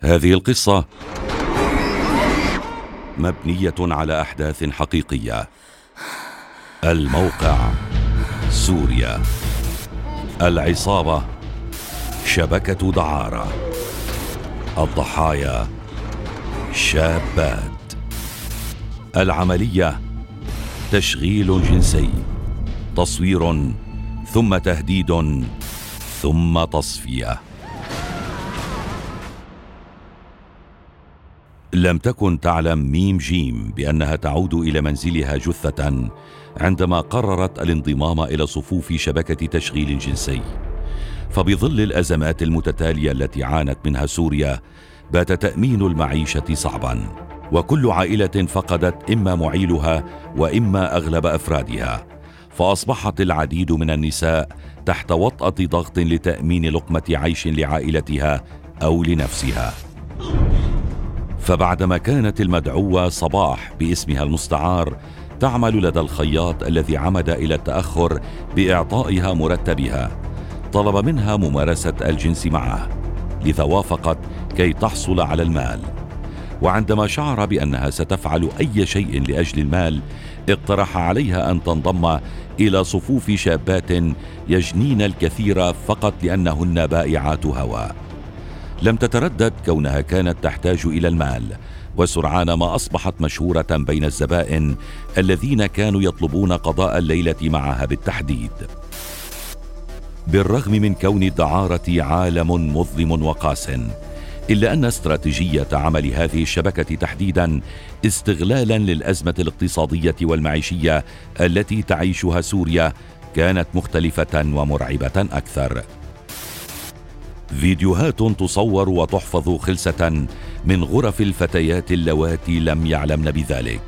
هذه القصة مبنية على أحداث حقيقية. الموقع سوريا. العصابة شبكة دعارة. الضحايا شابات. العملية تشغيل جنسي. تصوير ثم تهديد ثم تصفية. لم تكن تعلم ميم جيم بأنها تعود إلى منزلها جثة عندما قررت الانضمام إلى صفوف شبكة تشغيل جنسي. فبظل الأزمات المتتالية التي عانت منها سوريا بات تأمين المعيشة صعبا وكل عائلة فقدت إما معيلها وإما أغلب أفرادها. فأصبحت العديد من النساء تحت وطأة ضغط لتأمين لقمة عيش لعائلتها أو لنفسها. فبعدما كانت المدعوة صباح باسمها المستعار تعمل لدى الخياط الذي عمد إلى التأخر بإعطائها مرتبها. طلب منها ممارسة الجنس معه لذا وافقت كي تحصل على المال. وعندما شعر بأنها ستفعل أي شيء لأجل المال اقترح عليها أن تنضم إلى صفوف شابات يجنين الكثير فقط لأنهن بائعات هوى لم تتردد كونها كانت تحتاج إلى المال وسرعان ما أصبحت مشهورة بين الزبائن الذين كانوا يطلبون قضاء الليلة معها بالتحديد. بالرغم من كون الدعارة عالم مظلم وقاس إلا أن استراتيجية عمل هذه الشبكة تحديدا استغلالا للأزمة الاقتصادية والمعيشية التي تعيشها سوريا كانت مختلفة ومرعبة أكثر. فيديوهات تصور وتحفظ خلسة من غرف الفتيات اللواتي لم يعلمن بذلك.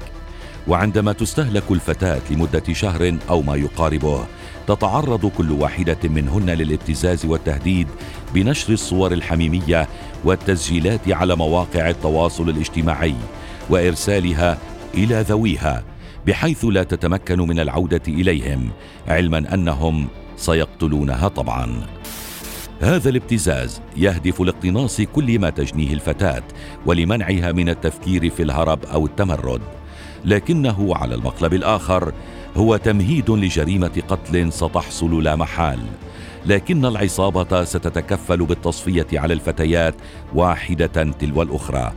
وعندما تستهلك الفتاة لمدة شهر أو ما يقاربه تتعرض كل واحدة منهن للابتزاز والتهديد بنشر الصور الحميمية والتسجيلات على مواقع التواصل الاجتماعي وإرسالها إلى ذويها بحيث لا تتمكن من العودة إليهم علما أنهم سيقتلونها طبعا. هذا الابتزاز يهدف لاقتناص كل ما تجنيه الفتاة ولمنعها من التفكير في الهرب أو التمرد لكنه على المقلب الآخر هو تمهيد لجريمة قتل ستحصل لا محال. لكن العصابة ستتكفل بالتصفية على الفتيات واحدة تلو الأخرى.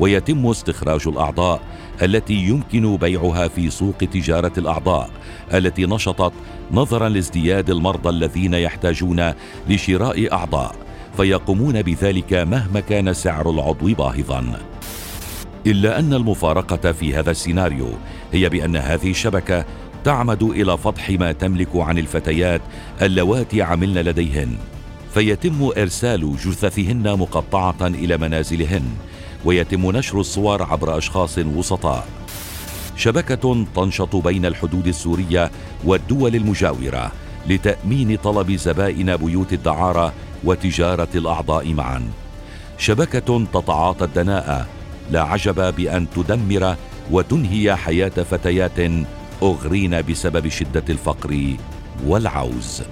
ويتم استخراج الأعضاء التي يمكن بيعها في سوق تجارة الأعضاء التي نشطت نظرا لازدياد المرضى الذين يحتاجون لشراء أعضاء. فيقومون بذلك مهما كان سعر العضو باهظا. إلا أن المفارقة في هذا السيناريو هي بأن هذه الشبكة تعمد إلى فضح ما تملك عن الفتيات اللواتي عملن لديهن فيتم إرسال جثثهن مقطعة إلى منازلهن ويتم نشر الصور عبر أشخاص وسطاء. شبكة تنشط بين الحدود السورية والدول المجاورة لتأمين طلب زبائن بيوت الدعارة وتجارة الأعضاء معا. شبكة تتعاطى الدناءه لا عجب بأن تدمر وتنهي حياة فتيات اغرين بسبب شدة الفقر والعوز.